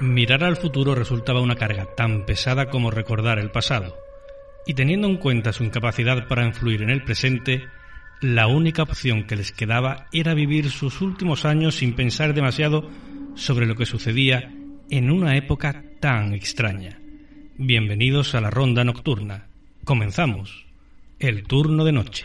Mirar al futuro resultaba una carga tan pesada como recordar el pasado, y teniendo en cuenta su incapacidad para influir en el presente, la única opción que les quedaba era vivir sus últimos años sin pensar demasiado sobre lo que sucedía en una época tan extraña. Bienvenidos a la ronda nocturna. Comenzamos. El turno de noche.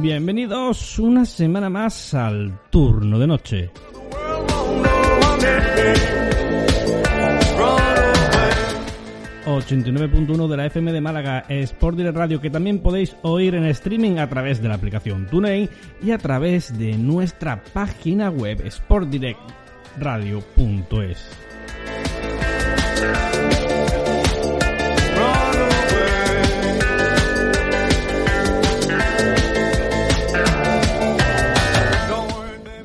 Bienvenidos una semana más al turno de noche. 89.1 de la FM de Málaga, Sport Direct Radio, que también podéis oír en streaming a través de la aplicación TuneIn y a través de nuestra página web sportdirectradio.es.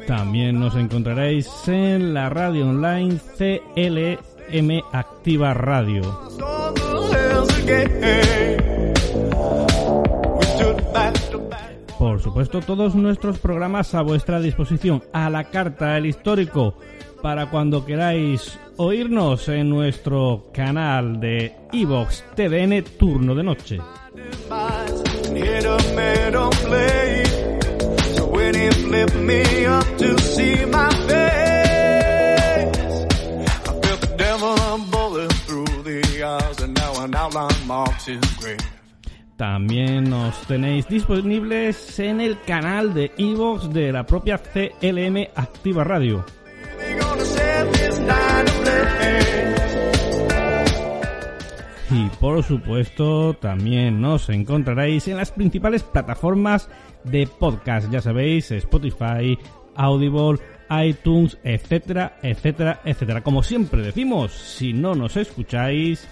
También nos encontraréis en la radio online CLM Activa Radio. Por supuesto, todos nuestros programas a vuestra disposición, a la carta, el histórico, para cuando queráis oírnos en nuestro canal de Evox TVN Turno de Noche. También nos tenéis disponibles en el canal de Evox de la propia CLM Activa Radio. Por supuesto también nos encontraréis en las principales plataformas de podcast, ya sabéis, Spotify, Audible, iTunes, etcétera, etcétera, etcétera. Como siempre decimos, si no nos escucháis,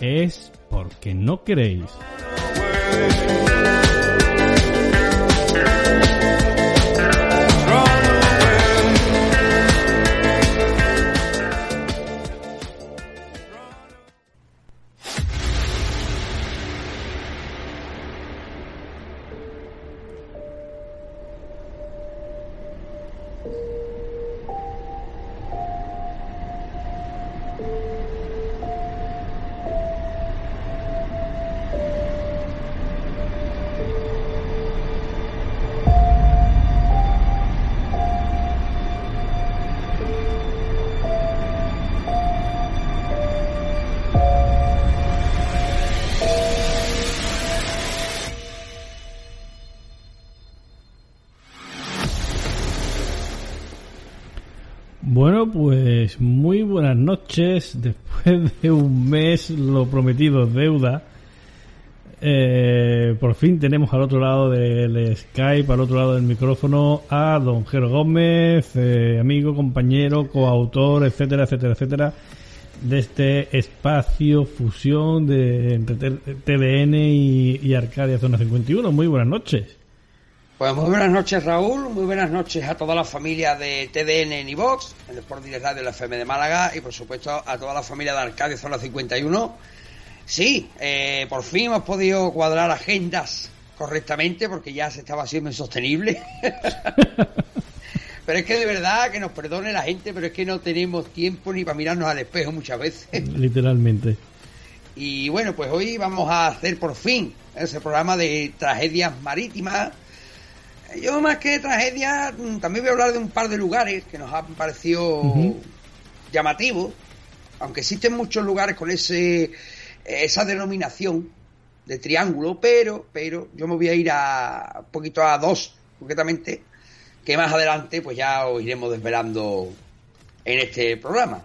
es porque no queréis. Muy buenas noches. Después de un mes, lo prometido deuda. Eh, por fin tenemos al otro lado del Skype, al otro lado del micrófono, a don Jero Gómez, eh, amigo, compañero, coautor, etcétera, etcétera, etcétera, de este espacio fusión de entre TDN y, y Arcadia Zona 51. Muy buenas noches. Pues muy buenas noches Raúl, muy buenas noches a toda la familia de TDN en iVox, el Sport Direct Radio de la FM de Málaga y por supuesto a toda la familia de Arcadia Zona 51. Sí, eh, por fin hemos podido cuadrar agendas correctamente porque ya se estaba haciendo insostenible. pero es que de verdad, que nos perdone la gente, pero es que no tenemos tiempo ni para mirarnos al espejo muchas veces. Literalmente. Y bueno, pues hoy vamos a hacer por fin ese programa de tragedias marítimas yo más que tragedia, mm, también voy a hablar de un par de lugares que nos han parecido llamativos, aunque existen muchos lugares con ese esa denominación de triángulo, pero pero yo me voy a ir a un poquito a dos concretamente, que más adelante pues ya os iremos desvelando en este programa.